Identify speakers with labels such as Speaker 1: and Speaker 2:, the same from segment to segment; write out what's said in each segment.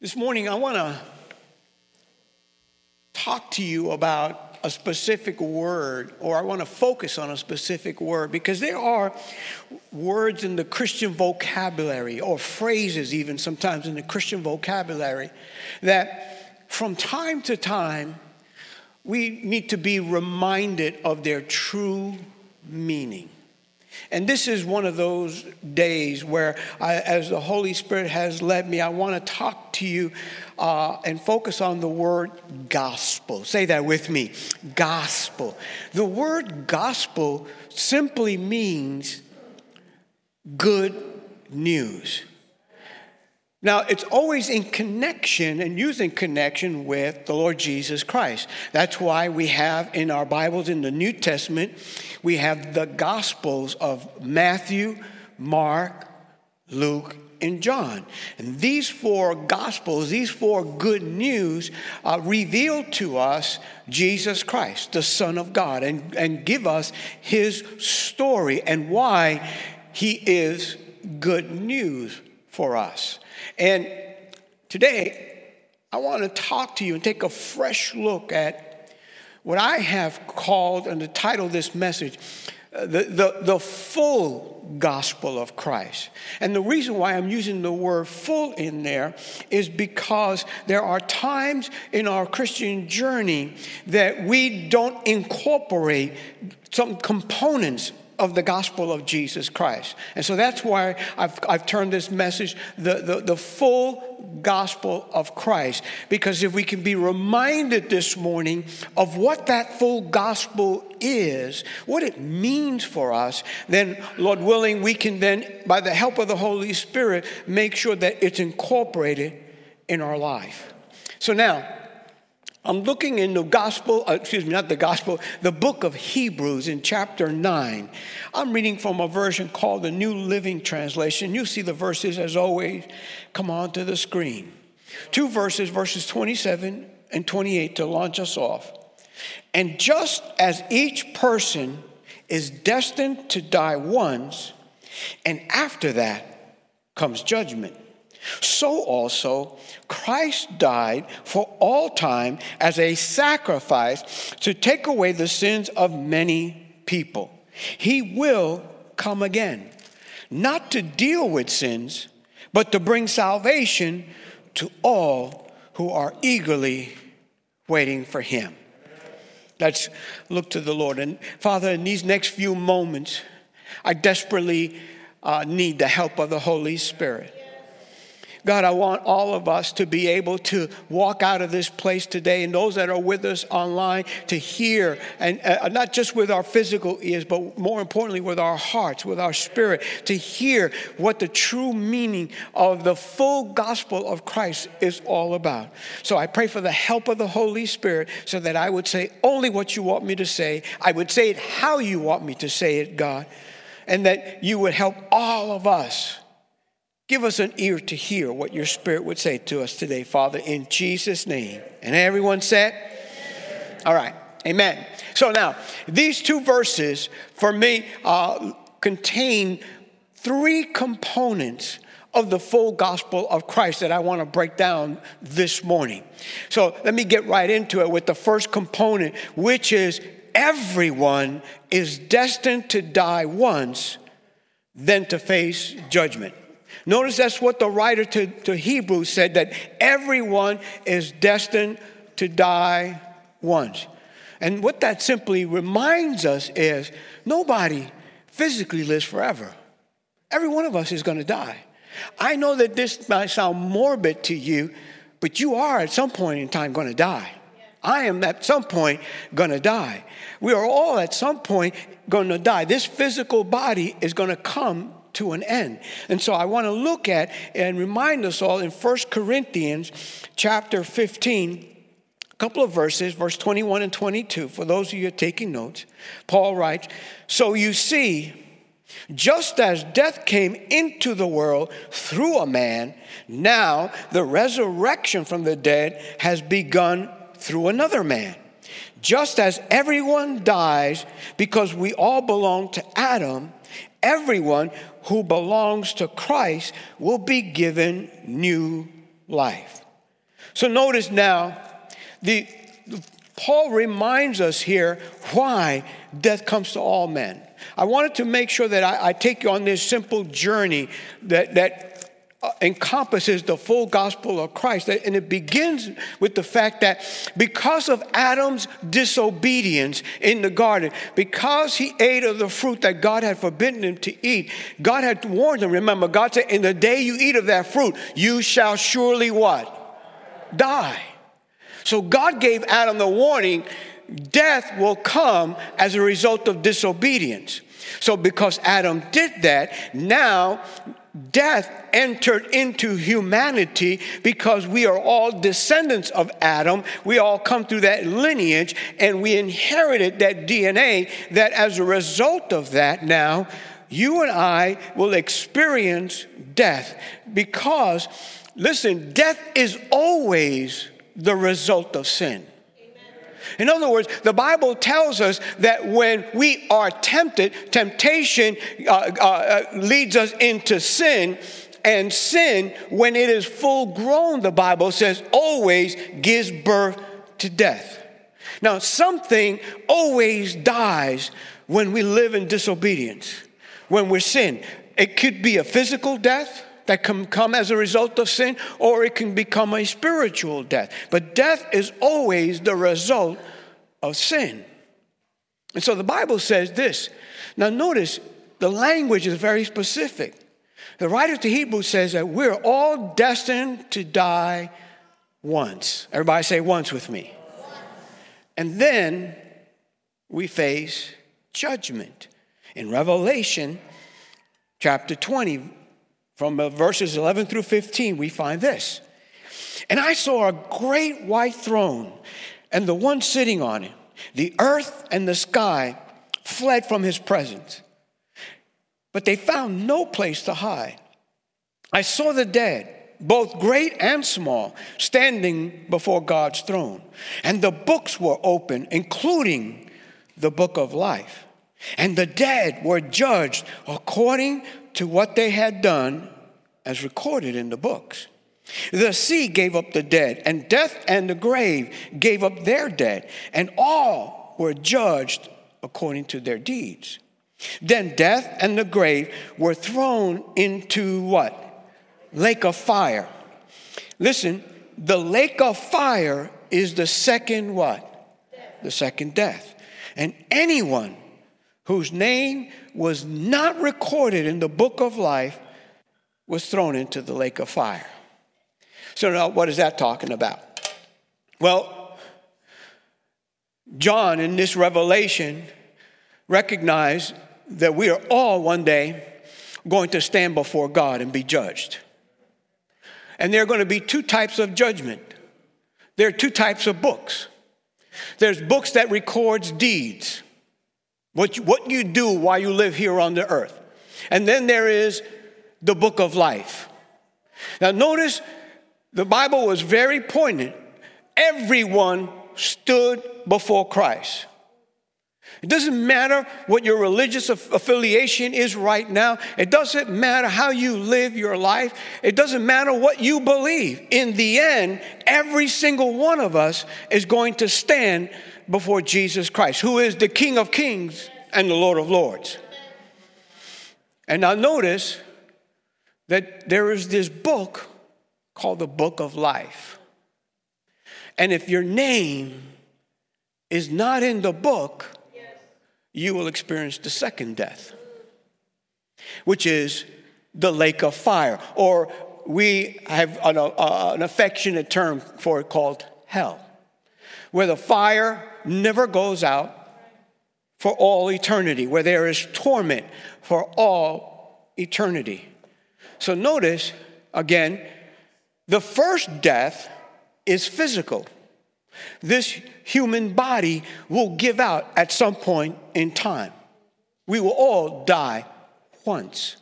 Speaker 1: This morning, I want to talk to you about a specific word, or I want to focus on a specific word, because there are words in the Christian vocabulary, or phrases even sometimes in the Christian vocabulary, that from time to time we need to be reminded of their true meaning. And this is one of those days where, I, as the Holy Spirit has led me, I want to talk to you uh, and focus on the word gospel. Say that with me gospel. The word gospel simply means good news. Now, it's always in connection and using connection with the Lord Jesus Christ. That's why we have in our Bibles in the New Testament, we have the Gospels of Matthew, Mark, Luke, and John. And these four Gospels, these four good news, uh, reveal to us Jesus Christ, the Son of God, and, and give us his story and why he is good news for us. And today, I want to talk to you and take a fresh look at what I have called and the title of this message uh, the, the, the full gospel of Christ. And the reason why I'm using the word full in there is because there are times in our Christian journey that we don't incorporate some components of the gospel of Jesus Christ. And so that's why I've, I've turned this message the, the, the full gospel of Christ. Because if we can be reminded this morning of what that full gospel is, what it means for us, then, Lord willing, we can then, by the help of the Holy Spirit, make sure that it's incorporated in our life. So now, I'm looking in the gospel, uh, excuse me, not the gospel, the book of Hebrews in chapter 9. I'm reading from a version called the New Living Translation. You see the verses as always come on to the screen. Two verses, verses 27 and 28 to launch us off. And just as each person is destined to die once, and after that comes judgment so also Christ died for all time as a sacrifice to take away the sins of many people. He will come again, not to deal with sins, but to bring salvation to all who are eagerly waiting for him. Let's look to the Lord. And Father, in these next few moments, I desperately uh, need the help of the Holy Spirit. God, I want all of us to be able to walk out of this place today and those that are with us online to hear, and uh, not just with our physical ears, but more importantly with our hearts, with our spirit, to hear what the true meaning of the full gospel of Christ is all about. So I pray for the help of the Holy Spirit so that I would say only what you want me to say. I would say it how you want me to say it, God, and that you would help all of us Give us an ear to hear what your spirit would say to us today, Father, in Jesus' name. And everyone said, All right, amen. So now, these two verses for me uh, contain three components of the full gospel of Christ that I want to break down this morning. So let me get right into it with the first component, which is everyone is destined to die once, then to face judgment. Notice that's what the writer to, to Hebrews said that everyone is destined to die once. And what that simply reminds us is nobody physically lives forever. Every one of us is going to die. I know that this might sound morbid to you, but you are at some point in time going to die. I am at some point going to die. We are all at some point going to die. This physical body is going to come to an end. And so I want to look at and remind us all in 1 Corinthians chapter 15 a couple of verses, verse 21 and 22, for those of you taking notes. Paul writes, So you see, just as death came into the world through a man, now the resurrection from the dead has begun through another man. Just as everyone dies because we all belong to Adam, everyone who belongs to Christ will be given new life. So notice now, the, Paul reminds us here why death comes to all men. I wanted to make sure that I, I take you on this simple journey that, that Uh, encompasses the full gospel of Christ. And it begins with the fact that because of Adam's disobedience in the garden, because he ate of the fruit that God had forbidden him to eat, God had warned him. Remember, God said, In the day you eat of that fruit, you shall surely what? Die. So God gave Adam the warning death will come as a result of disobedience. So, because Adam did that, now death entered into humanity because we are all descendants of Adam. We all come through that lineage and we inherited that DNA that as a result of that now, you and I will experience death because, listen, death is always the result of sin. In other words, the Bible tells us that when we are tempted, temptation uh, uh, uh, leads us into sin. And sin, when it is full grown, the Bible says, always gives birth to death. Now, something always dies when we live in disobedience, when we're sin. It could be a physical death, that can come as a result of sin, or it can become a spiritual death. But death is always the result of sin. And so the Bible says this. Now, notice the language is very specific. The writer to Hebrews says that we're all destined to die once. Everybody say once with me. And then we face judgment. In Revelation chapter 20, from uh, verses 11 through 15, we find this. And I saw a great white throne and the one sitting on it. The earth and the sky fled from his presence, but they found no place to hide. I saw the dead, both great and small, standing before God's throne, and the books were open, including the book of life. And the dead were judged according to what they had done as recorded in the books. The sea gave up the dead, and death and the grave gave up their dead, and all were judged according to their deeds. Then death and the grave were thrown into what? Lake of fire. Listen, the lake of fire is the second what? The second death. And anyone whose name was not recorded in the book of life was thrown into the lake of fire. So, now what is that talking about? Well, John in this revelation recognized that we are all one day going to stand before God and be judged. And there are going to be two types of judgment. There are two types of books. There's books that records deeds what you, what you do while you live here on the earth. And then there is the book of life. Now, notice the Bible was very poignant. Everyone stood before Christ. It doesn't matter what your religious affiliation is right now. It doesn't matter how you live your life. It doesn't matter what you believe. In the end, every single one of us is going to stand before Jesus Christ, who is the King of Kings and the Lord of Lords. And now notice that there is this book called the Book of Life. And if your name is not in the book, you will experience the second death, which is the lake of fire, or we have an, uh, an affectionate term for it called hell, where the fire never goes out for all eternity, where there is torment for all eternity. So notice again, the first death is physical. This human body will give out at some point in time. We will all die once.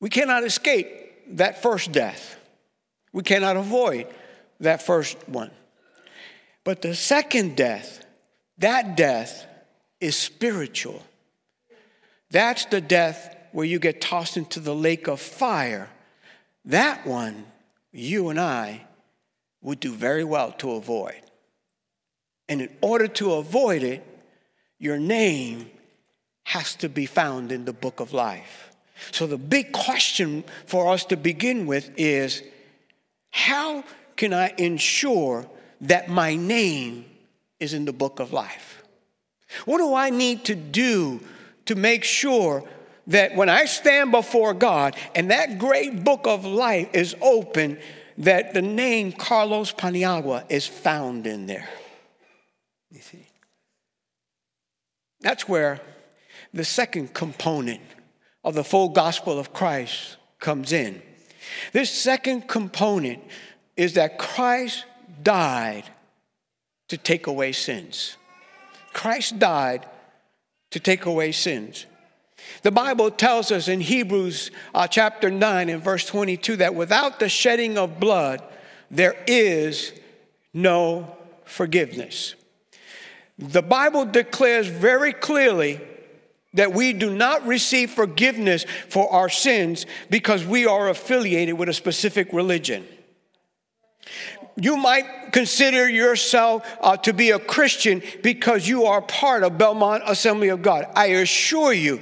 Speaker 1: We cannot escape that first death. We cannot avoid that first one. But the second death, that death is spiritual. That's the death where you get tossed into the lake of fire. That one, you and I would do very well to avoid. And in order to avoid it, your name has to be found in the book of life. So, the big question for us to begin with is how can I ensure that my name is in the book of life? What do I need to do to make sure that when I stand before God and that great book of life is open, that the name Carlos Paniagua is found in there? You see? That's where the second component of the full gospel of Christ comes in. This second component is that Christ died to take away sins. Christ died to take away sins. The Bible tells us in Hebrews uh, chapter 9 and verse 22 that without the shedding of blood, there is no forgiveness. The Bible declares very clearly that we do not receive forgiveness for our sins because we are affiliated with a specific religion. You might consider yourself uh, to be a Christian because you are part of Belmont Assembly of God. I assure you,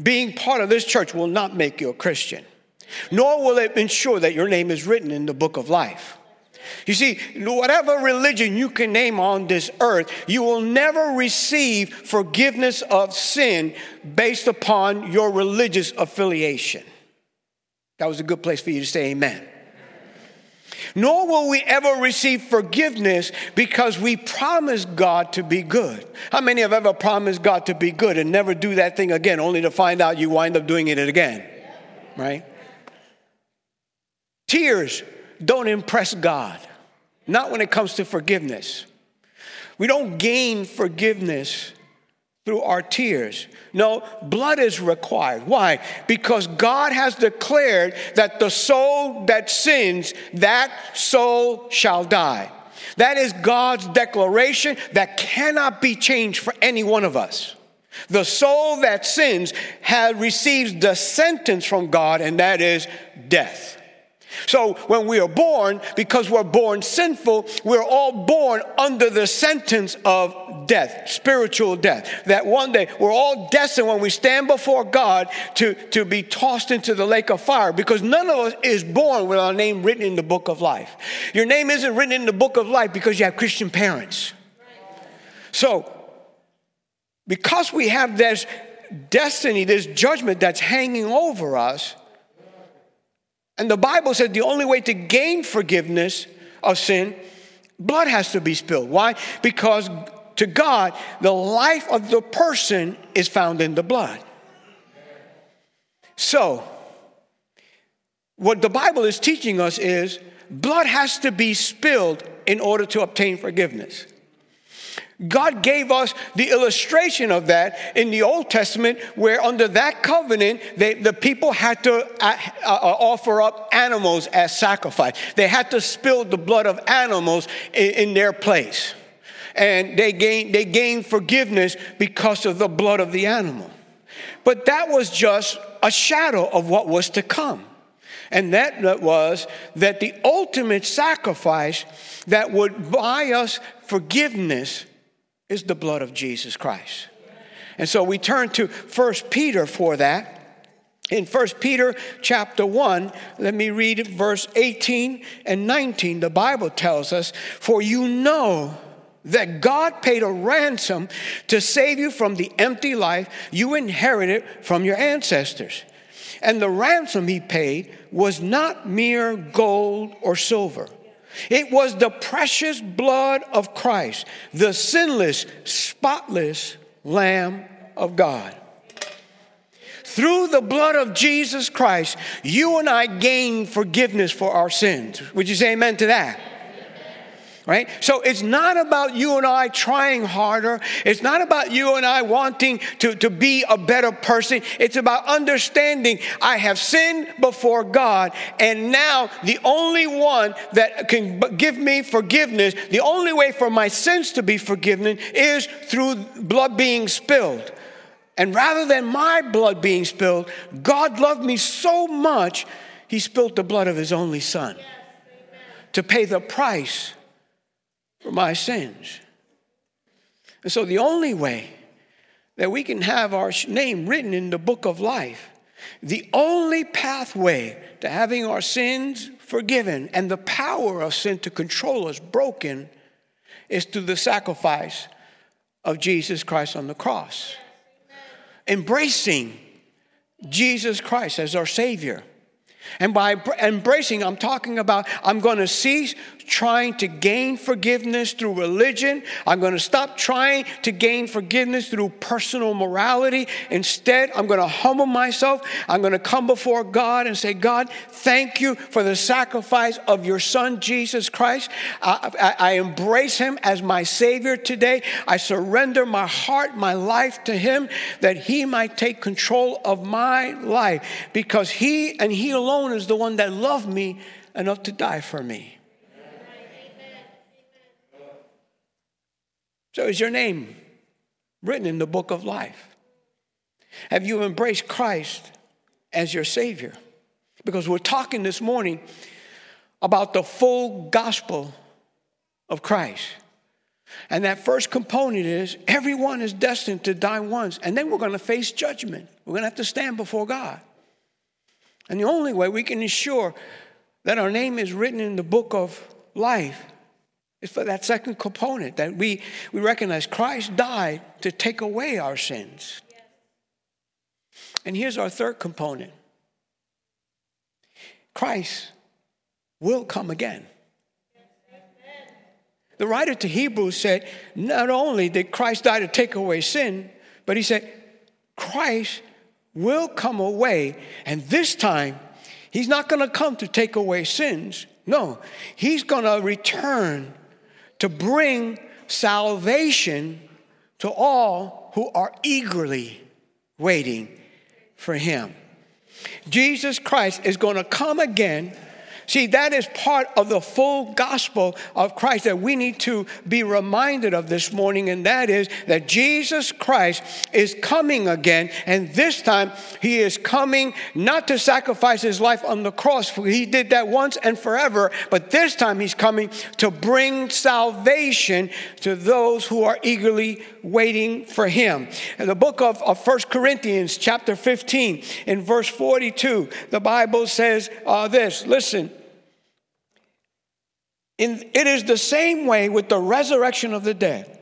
Speaker 1: being part of this church will not make you a Christian, nor will it ensure that your name is written in the book of life. You see, whatever religion you can name on this earth, you will never receive forgiveness of sin based upon your religious affiliation. That was a good place for you to say amen. Nor will we ever receive forgiveness because we promised God to be good. How many have ever promised God to be good and never do that thing again, only to find out you wind up doing it again? Right? Tears don't impress God, not when it comes to forgiveness. We don't gain forgiveness through our tears. No, blood is required. Why? Because God has declared that the soul that sins, that soul shall die. That is God's declaration that cannot be changed for any one of us. The soul that sins has receives the sentence from God, and that is death. So when we are born, because we're born sinful, we're all born under the sentence of death, spiritual death. That one day we're all destined when we stand before God to, to be tossed into the lake of fire because none of us is born with our name written in the book of life. Your name isn't written in the book of life because you have Christian parents. So, because we have this destiny, this judgment that's hanging over us, and the Bible said the only way to gain forgiveness of sin, blood has to be spilled. Why? Because to God, the life of the person is found in the blood. So, what the Bible is teaching us is blood has to be spilled in order to obtain forgiveness. God gave us the illustration of that in the Old Testament, where under that covenant, they, the people had to uh, uh, offer up animals as sacrifice. They had to spill the blood of animals in, in their place. And they gained, they gained forgiveness because of the blood of the animal. But that was just a shadow of what was to come. And that was that the ultimate sacrifice that would buy us forgiveness is the blood of Jesus Christ. And so we turn to First Peter for that. In First Peter chapter 1, let me read verse 18 and 19. The Bible tells us, For you know that God paid a ransom to save you from the empty life you inherited from your ancestors. And the ransom he paid was not mere gold or silver it was the precious blood of Christ, the sinless, spotless Lamb of God. Through the blood of Jesus Christ, you and I gain forgiveness for our sins. Would you say amen to that? Right? So it's not about you and I trying harder. It's not about you and I wanting to, to be a better person. It's about understanding I have sinned before God, and now the only one that can give me forgiveness, the only way for my sins to be forgiven is through blood being spilled. And rather than my blood being spilled, God loved me so much, He spilled the blood of His only Son. to pay the price for my sins. And so the only way that we can have our name written in the book of life, the only pathway to having our sins forgiven and the power of sin to control us broken is through the sacrifice of Jesus Christ on the cross. Embracing Jesus Christ as our Savior. And by embracing, I'm talking about I'm going to cease trying to gain forgiveness through religion. I'm going to stop trying to gain forgiveness through personal morality. Instead, I'm going to humble myself. I'm going to come before God and say, God, thank you for the sacrifice of your Son, Jesus Christ. I, I, I embrace him as my Savior today. I surrender my heart, my life to him that he might take control of my life because he and he alone is the one that loved me enough to die for me. So, is your name written in the book of life? Have you embraced Christ as your Savior? Because we're talking this morning about the full gospel of Christ. And that first component is everyone is destined to die once, and then we're going to face judgment. We're going to have to stand before God. And the only way we can ensure that our name is written in the book of life is for that second component that we, we recognize Christ died to take away our sins. And here's our third component Christ will come again. The writer to Hebrews said, not only did Christ die to take away sin, but he said, Christ will come away, and this time, he's not going to come to take away sins. No, he's going to return to bring salvation to all who are eagerly waiting for him. Jesus Christ is going to come again See, that is part of the full gospel of Christ that we need to be reminded of this morning, and that is that Jesus Christ is coming again, and this time he is coming not to sacrifice his life on the cross, for he did that once and forever, but this time he's coming to bring salvation to those who are eagerly waiting for him. In the book of, of 1 Corinthians, chapter 15, in verse 42, the Bible says uh, this listen. In, it is the same way with the resurrection of the dead.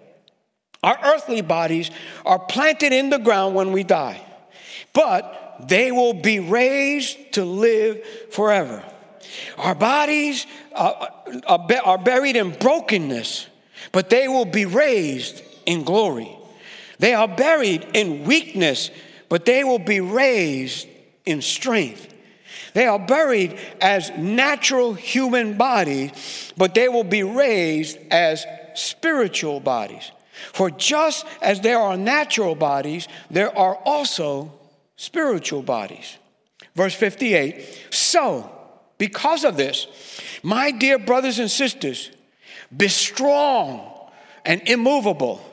Speaker 1: Our earthly bodies are planted in the ground when we die, but they will be raised to live forever. Our bodies uh, uh, are, are, are buried in brokenness, but they will be raised in glory. They are buried in weakness, but they will be raised in strength. They are buried as natural human bodies, but they will be raised as spiritual bodies. For just as there are natural bodies, there are also spiritual bodies. Verse 58 So, because of this, my dear brothers and sisters, be strong and immovable.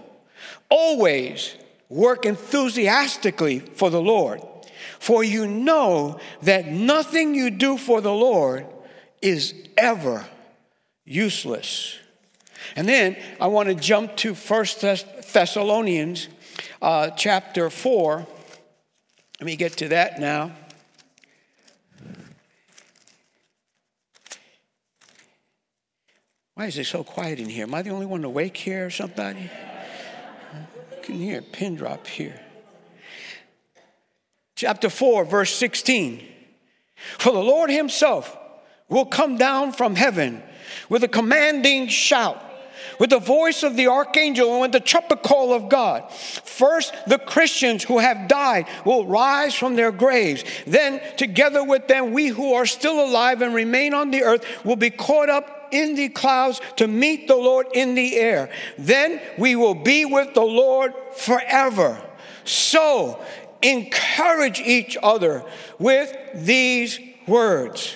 Speaker 1: Always work enthusiastically for the Lord for you know that nothing you do for the Lord is ever useless. And then I want to jump to First Thessalonians uh, chapter 4. Let me get to that now. Why is it so quiet in here? Am I the only one awake here or somebody? I can hear a pin drop here chapter 4, verse 16. For the Lord himself will come down from heaven with a commanding shout, with the voice of the archangel, and with the trumpet call of God. First, the Christians who have died will rise from their graves. Then, together with them, we who are still alive and remain on the earth will be caught up in the clouds to meet the Lord in the air. Then we will be with the Lord forever. So, encourage each other with these words.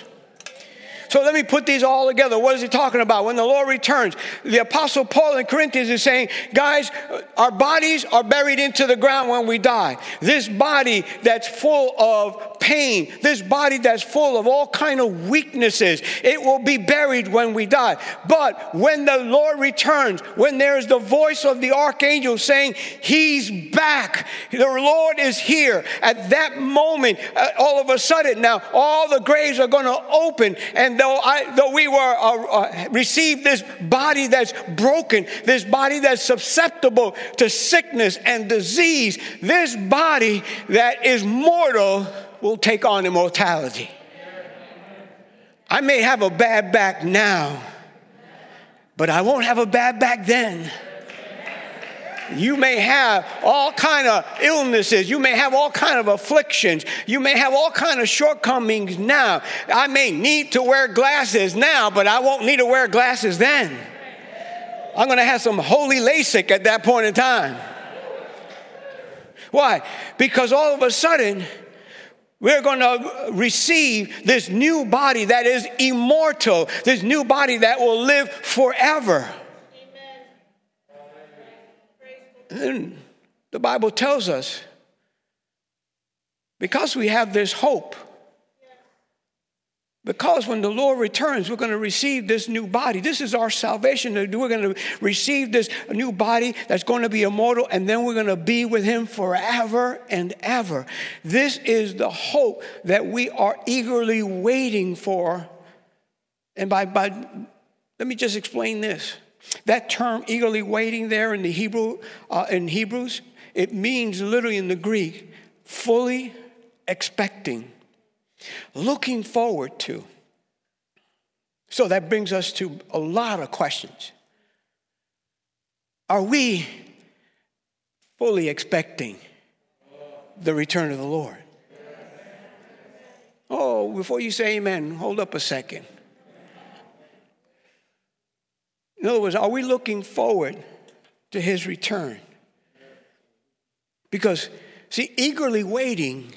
Speaker 1: So let me put these all together. What is he talking about? When the Lord returns, the Apostle Paul in Corinthians is saying, guys, our bodies are buried into the ground when we die. This body that's full of pain, this body that's full of all kind of weaknesses, it will be buried when we die. But when the Lord returns, when there's the voice of the archangel saying, He's back, the Lord is here, at that moment, uh, all of a sudden, now all the graves are going to open. And though, I, though we were uh, uh, received this body that's broken, this body that's susceptible to sickness and disease, this body that is mortal will take on immortality. I may have a bad back now, but I won't have a bad back then. You may have all kind of illnesses. You may have all kind of afflictions. You may have all kind of shortcomings now. I may need to wear glasses now, but I won't need to wear glasses then. I'm going to have some holy LASIK at that point in time. Why? Because all of a sudden, we're going to receive this new body that is immortal, this new body that will live forever. And the Bible tells us because we have this hope, because when the Lord returns, we're going to receive this new body. This is our salvation. We're going to receive this new body that's going to be immortal, and then we're going to be with Him forever and ever. This is the hope that we are eagerly waiting for. And by, by let me just explain this. That term, eagerly waiting, there in the Hebrew, uh, in Hebrews, it means literally in the Greek, fully expecting looking forward to. So that brings us to a lot of questions. Are we fully expecting the return of the Lord? Oh, before you say amen, hold up a second. In other words, are we looking forward to his return? Because, see, eagerly waiting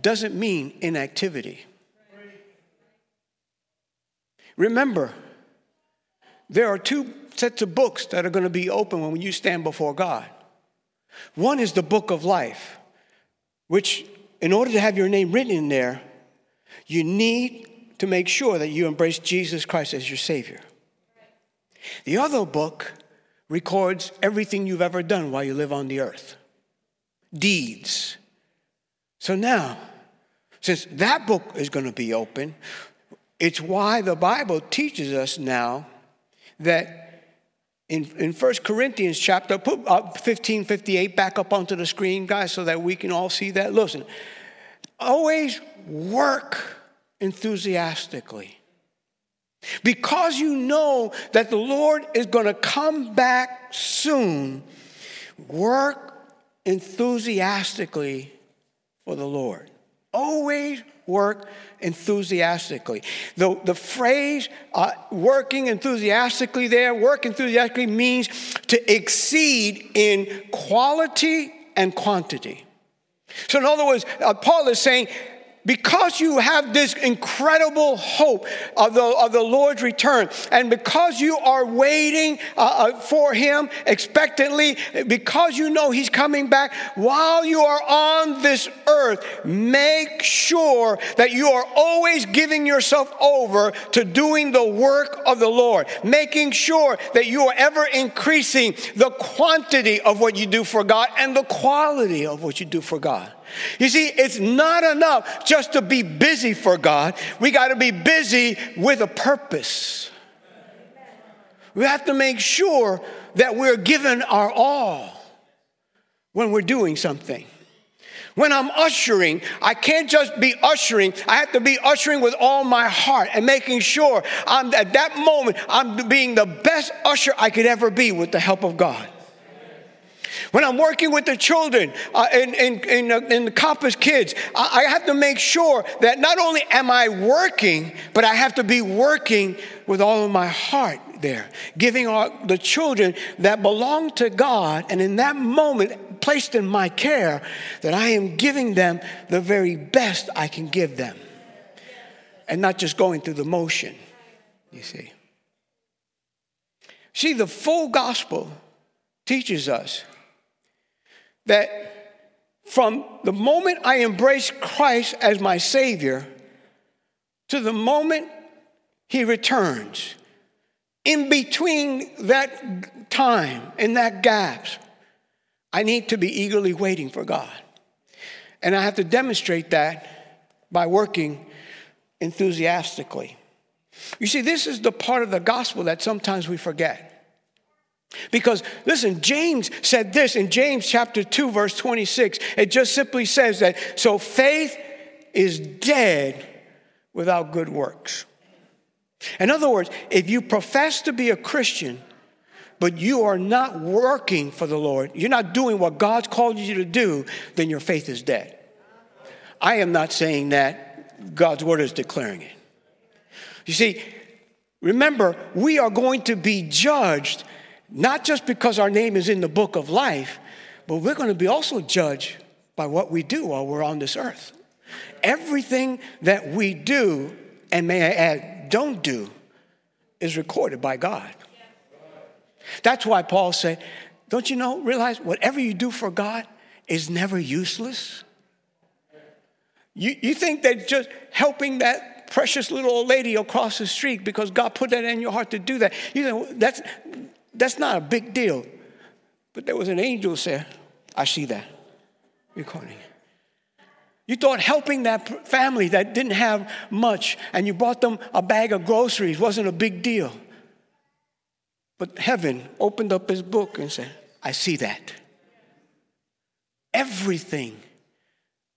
Speaker 1: doesn't mean inactivity. Remember, there are two sets of books that are going to be open when you stand before God. One is the book of life, which, in order to have your name written in there, you need to make sure that you embrace Jesus Christ as your Savior. The other book records everything you've ever done while you live on the earth deeds, so now, since that book is going to be open, it's why the Bible teaches us now that in, in 1 Corinthians chapter, put up 15, 58 back up onto the screen, guys, so that we can all see that. Listen, always work enthusiastically. Because you know that the Lord is going to come back soon, work enthusiastically for the Lord. Always work enthusiastically. The, the phrase uh, working enthusiastically there, work enthusiastically means to exceed in quality and quantity. So, in other words, uh, Paul is saying, because you have this incredible hope of the, of the Lord's return, and because you are waiting uh, uh, for Him expectantly, because you know He's coming back, while you are on this earth, make sure that you are always giving yourself over to doing the work of the Lord, making sure that you are ever increasing the quantity of what you do for God and the quality of what you do for God. You see, it's not enough just to be busy for God. We got to be busy with a purpose. We have to make sure that we're giving our all when we're doing something. When I'm ushering, I can't just be ushering. I have to be ushering with all my heart and making sure I'm at that moment I'm being the best usher I could ever be with the help of God. When I'm working with the children uh, in, in, in, uh, the Compass Kids, I, I have to make sure that not only am I working, but I have to be working with all of my heart there, giving all the children that belong to God, and in that moment, placed in my care, that I am giving them the very best I can give them. And not just going through the motion, you see. See, the full gospel teaches us that from the moment I embrace Christ as my Savior to the moment He returns. In between that time, in that gap, I need to be eagerly waiting for God. And I have to demonstrate that by working enthusiastically. You see, this is the part of the gospel that sometimes we forget. Because listen, James said this in James chapter 2, verse 26. It just simply says that so faith is dead without good works. In other words, if you profess to be a Christian, but you are not working for the Lord, you're not doing what God's called you to do, then your faith is dead. I am not saying that, God's word is declaring it. You see, remember, we are going to be judged not just because our name is in the book of life, but we're going to be also judged by what we do while we're on this earth. Everything that we do, and may I add, don't do, is recorded by God. That's why Paul said, Don't you know, realize whatever you do for God is never useless? You, you think that just helping that precious little old lady across the street because God put that in your heart to do that, you know, that's, that's not a big deal. But there was an angel said, I see that. Recording. You thought helping that family that didn't have much and you bought them a bag of groceries wasn't a big deal. But heaven opened up his book and said, I see that. Everything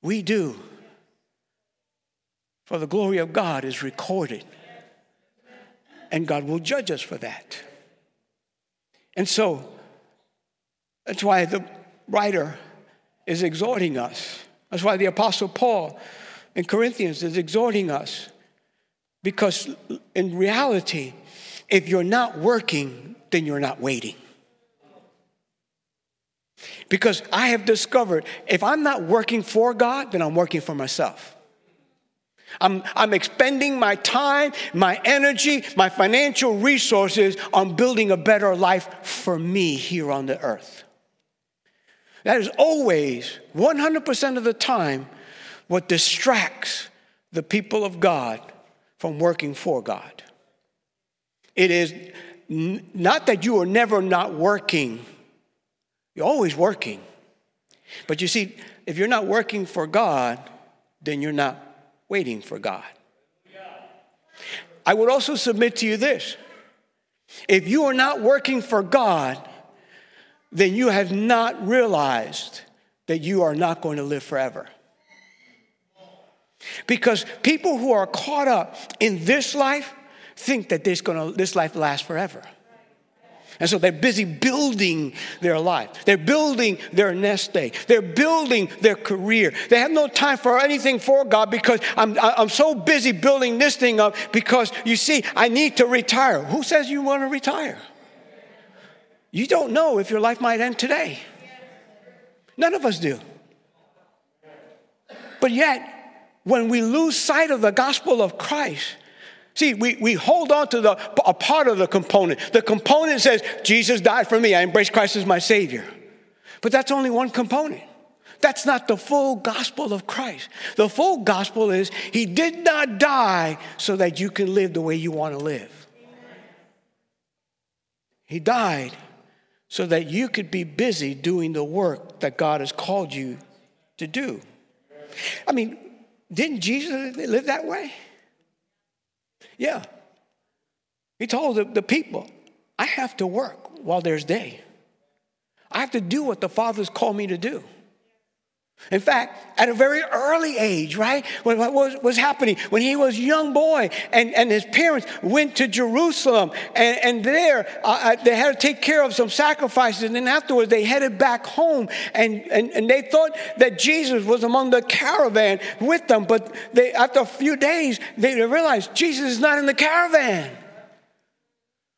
Speaker 1: we do for the glory of God is recorded. And God will judge us for that. And so, that's why the writer is exhorting us. That's why the Apostle Paul in Corinthians is exhorting us. Because in reality, if you're not working, then you're not waiting. Because I have discovered if I'm not working for God, then I'm working for myself. I'm, I'm expending my time, my energy, my financial resources on building a better life for me here on the earth. That is always, 100% of the time, what distracts the people of God from working for God. It is n- not that you are never not working, you're always working. But you see, if you're not working for God, then you're not waiting for God. I would also submit to you this if you are not working for God, then you have not realized that you are not going to live forever. Because people who are caught up in this life think that this, gonna, this life lasts forever. And so they're busy building their life. They're building their nest egg. They're building their career. They have no time for anything for God because I'm, I'm so busy building this thing up because you see, I need to retire. Who says you want to retire? You don't know if your life might end today. None of us do. But yet, when we lose sight of the gospel of Christ, See, we, we hold on to the, a part of the component. The component says, Jesus died for me. I embrace Christ as my Savior. But that's only one component. That's not the full gospel of Christ. The full gospel is He did not die so that you can live the way you want to live. He died so that you could be busy doing the work that God has called you to do. I mean, didn't Jesus live that way? Yeah. He told the, the people, I have to work while there's day. I have to do what the Father's called me to do. In fact, at a very early age, right? What was, was happening when he was a young boy and, and his parents went to Jerusalem and, and there uh, uh, they had to take care of some sacrifices and then afterwards they headed back home and, and, and they thought that Jesus was among the caravan with them. But they, after a few days, they realized Jesus is not in the caravan.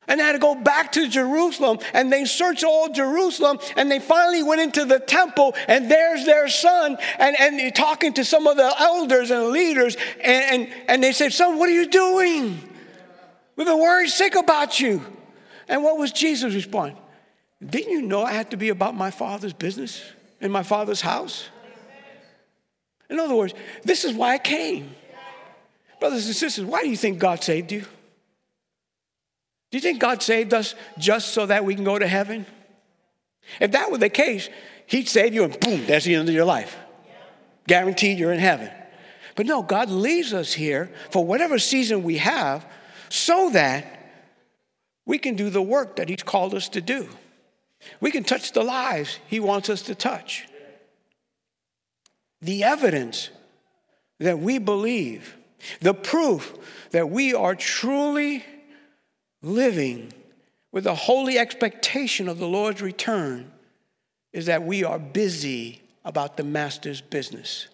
Speaker 1: And they had to go back to Jerusalem and they searched all Jerusalem and they finally went into the temple and there's their son and, and talking to some of the elders and leaders and, and, and they said, Son, what are you doing? We've been worried sick about you. And what was Jesus' response? Didn't you know I had to be about my father's business in my father's house? In other words, this is why I came. Brothers and sisters, why do you think God saved you? Do you think God saved us just so that we can go to heaven? If that were the case, He'd save you and boom, that's the end of your life. Guaranteed you're in heaven. But no, God leaves us here for whatever season we have so that we can do the work that He's called us to do. We can touch the lives He wants us to touch. The evidence that we believe, the proof that we are truly living with a holy expectation of the Lord's return is that we are busy about the Master's business.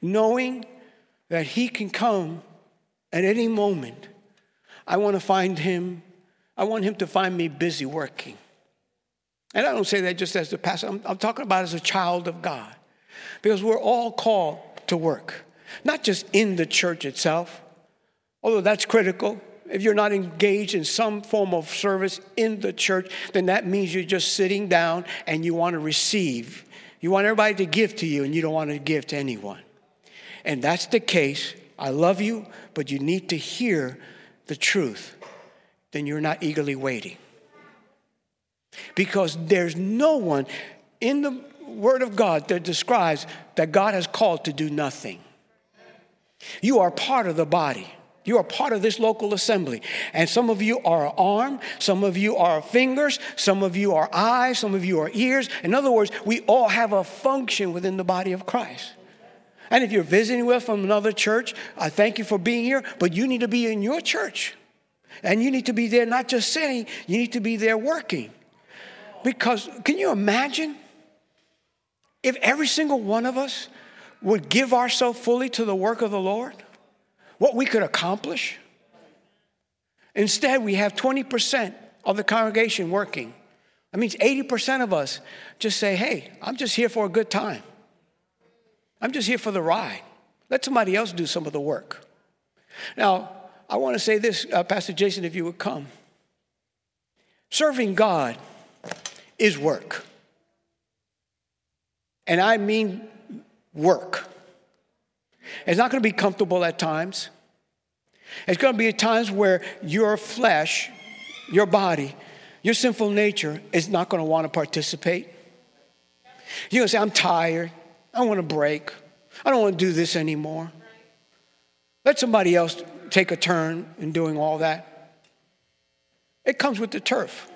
Speaker 1: Knowing that He can come at any moment, I want to find Him, I want Him to find me busy working. And I don't say that just as the pastor, I'm, I'm talking about as a child of God. Because we're all called to work, not just in the church itself, although that's critical. If you're not engaged in some form of service in the church, then that means you're just sitting down and you want to receive. You want everybody to give to you and you don't want to give to anyone. And that's the case. I love you, but you need to hear the truth. Then you're not eagerly waiting. Because there's no one in the Word of God that describes that God has called to do nothing. You are part of the body. You are part of this local assembly. And some of you are arm, some of you are fingers, some of you are eyes, some of you are ears. In other words, we all have a function within the body of Christ. And if you're visiting with from another church, I thank you for being here, but you need to be in your church. And you need to be there not just sitting, you need to be there working. Because can you imagine if every single one of us would give ourselves fully to the work of the Lord? What we could accomplish. Instead, we have 20% of the congregation working. That means 80% of us just say, hey, I'm just here for a good time. I'm just here for the ride. Let somebody else do some of the work. Now, I want to say this, uh, Pastor Jason, if you would come. Serving God is work. And I mean work. It's not going to be comfortable at times. It's going to be at times where your flesh, your body, your sinful nature is not going to want to participate. You're going to say, I'm tired. I want to break. I don't want to do this anymore. Let somebody else take a turn in doing all that. It comes with the turf.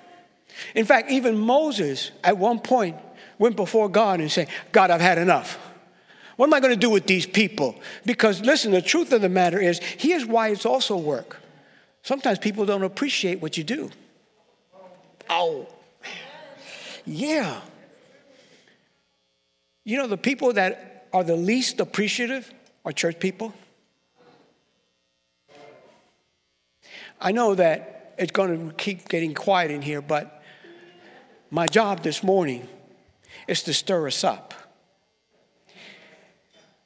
Speaker 1: In fact, even Moses at one point went before God and said, God, I've had enough. What am I going to do with these people? Because listen, the truth of the matter is, here's why it's also work. Sometimes people don't appreciate what you do. Oh, yeah. You know, the people that are the least appreciative are church people. I know that it's going to keep getting quiet in here, but my job this morning is to stir us up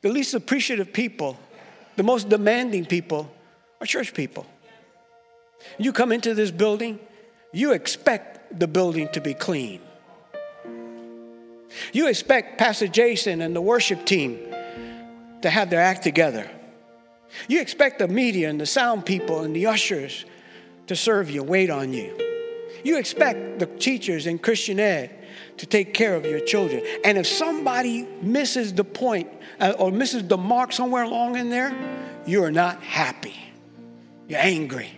Speaker 1: the least appreciative people, the most demanding people are church people. You come into this building, you expect the building to be clean. You expect Pastor Jason and the worship team to have their act together. You expect the media and the sound people and the ushers to serve you, wait on you. You expect the teachers in Christian ed to take care of your children. And if somebody misses the point uh, or misses the mark somewhere along in there, you are not happy. You're angry.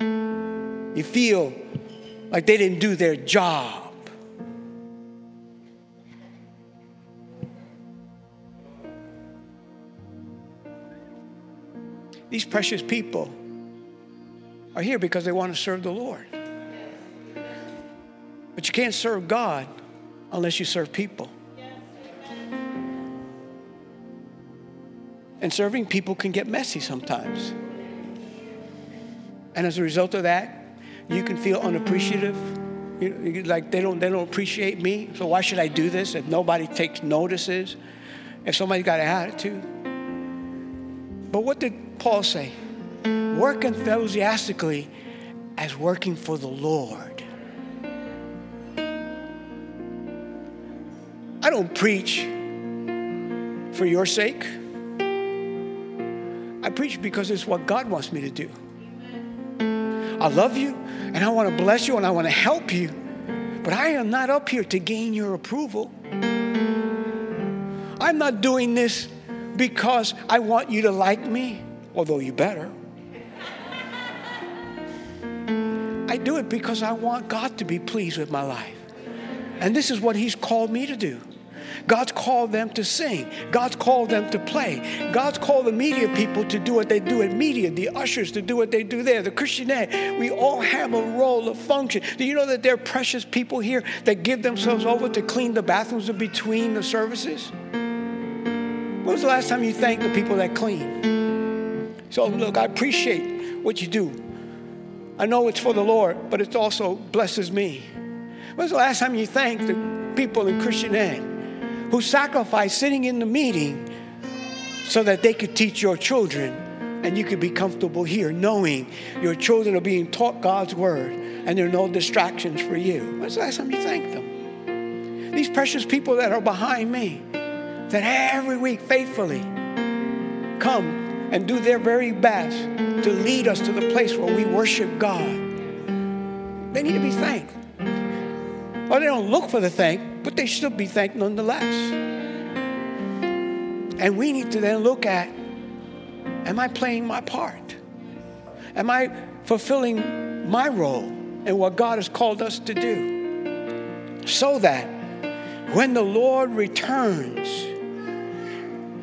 Speaker 1: You feel like they didn't do their job. These precious people are here because they want to serve the Lord. But you can't serve God unless you serve people. And serving people can get messy sometimes. And as a result of that, you can feel unappreciative. You like they don't, they don't appreciate me, so why should I do this if nobody takes notices? If somebody's got an attitude. But what did Paul say? Work enthusiastically as working for the Lord. I don't preach for your sake. I preach because it's what God wants me to do. I love you and I want to bless you and I want to help you, but I am not up here to gain your approval. I'm not doing this because I want you to like me, although you better. I do it because I want God to be pleased with my life. And this is what He's called me to do. God's called them to sing. God's called them to play. God's called the media people to do what they do in media, the ushers to do what they do there, the Christian ed. We all have a role, a function. Do you know that there are precious people here that give themselves over to clean the bathrooms in between the services? When was the last time you thanked the people that clean? So, look, I appreciate what you do. I know it's for the Lord, but it also blesses me. When was the last time you thanked the people in Christian ed? Who sacrificed sitting in the meeting so that they could teach your children and you could be comfortable here knowing your children are being taught God's word and there are no distractions for you. When's the last time you thanked them? These precious people that are behind me that every week faithfully come and do their very best to lead us to the place where we worship God. They need to be thanked. Or they don't look for the thank, but they should be thanked nonetheless. And we need to then look at am I playing my part? Am I fulfilling my role in what God has called us to do? So that when the Lord returns,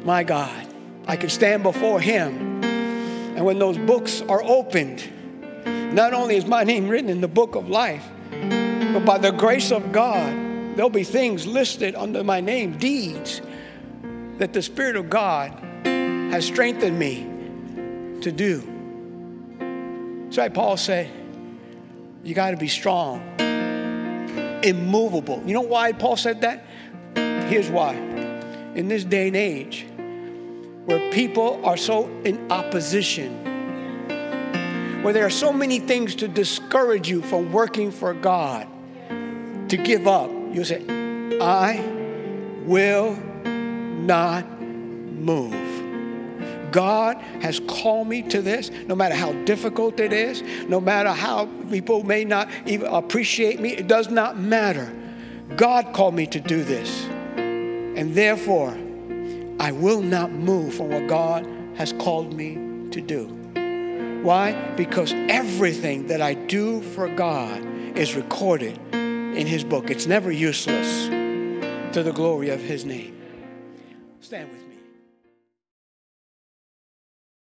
Speaker 1: my God, I can stand before Him. And when those books are opened, not only is my name written in the book of life, but by the grace of God, there'll be things listed under my name, deeds that the Spirit of God has strengthened me to do. So Paul said, you got to be strong, immovable. You know why Paul said that? Here's why. In this day and age, where people are so in opposition, where there are so many things to discourage you from working for God, to give up, you say, I will not move. God has called me to this, no matter how difficult it is, no matter how people may not even appreciate me, it does not matter. God called me to do this. And therefore, I will not move from what God has called me to do. Why? Because everything that I do for God is recorded in His book. It's never useless to the glory of His name. Stand with me.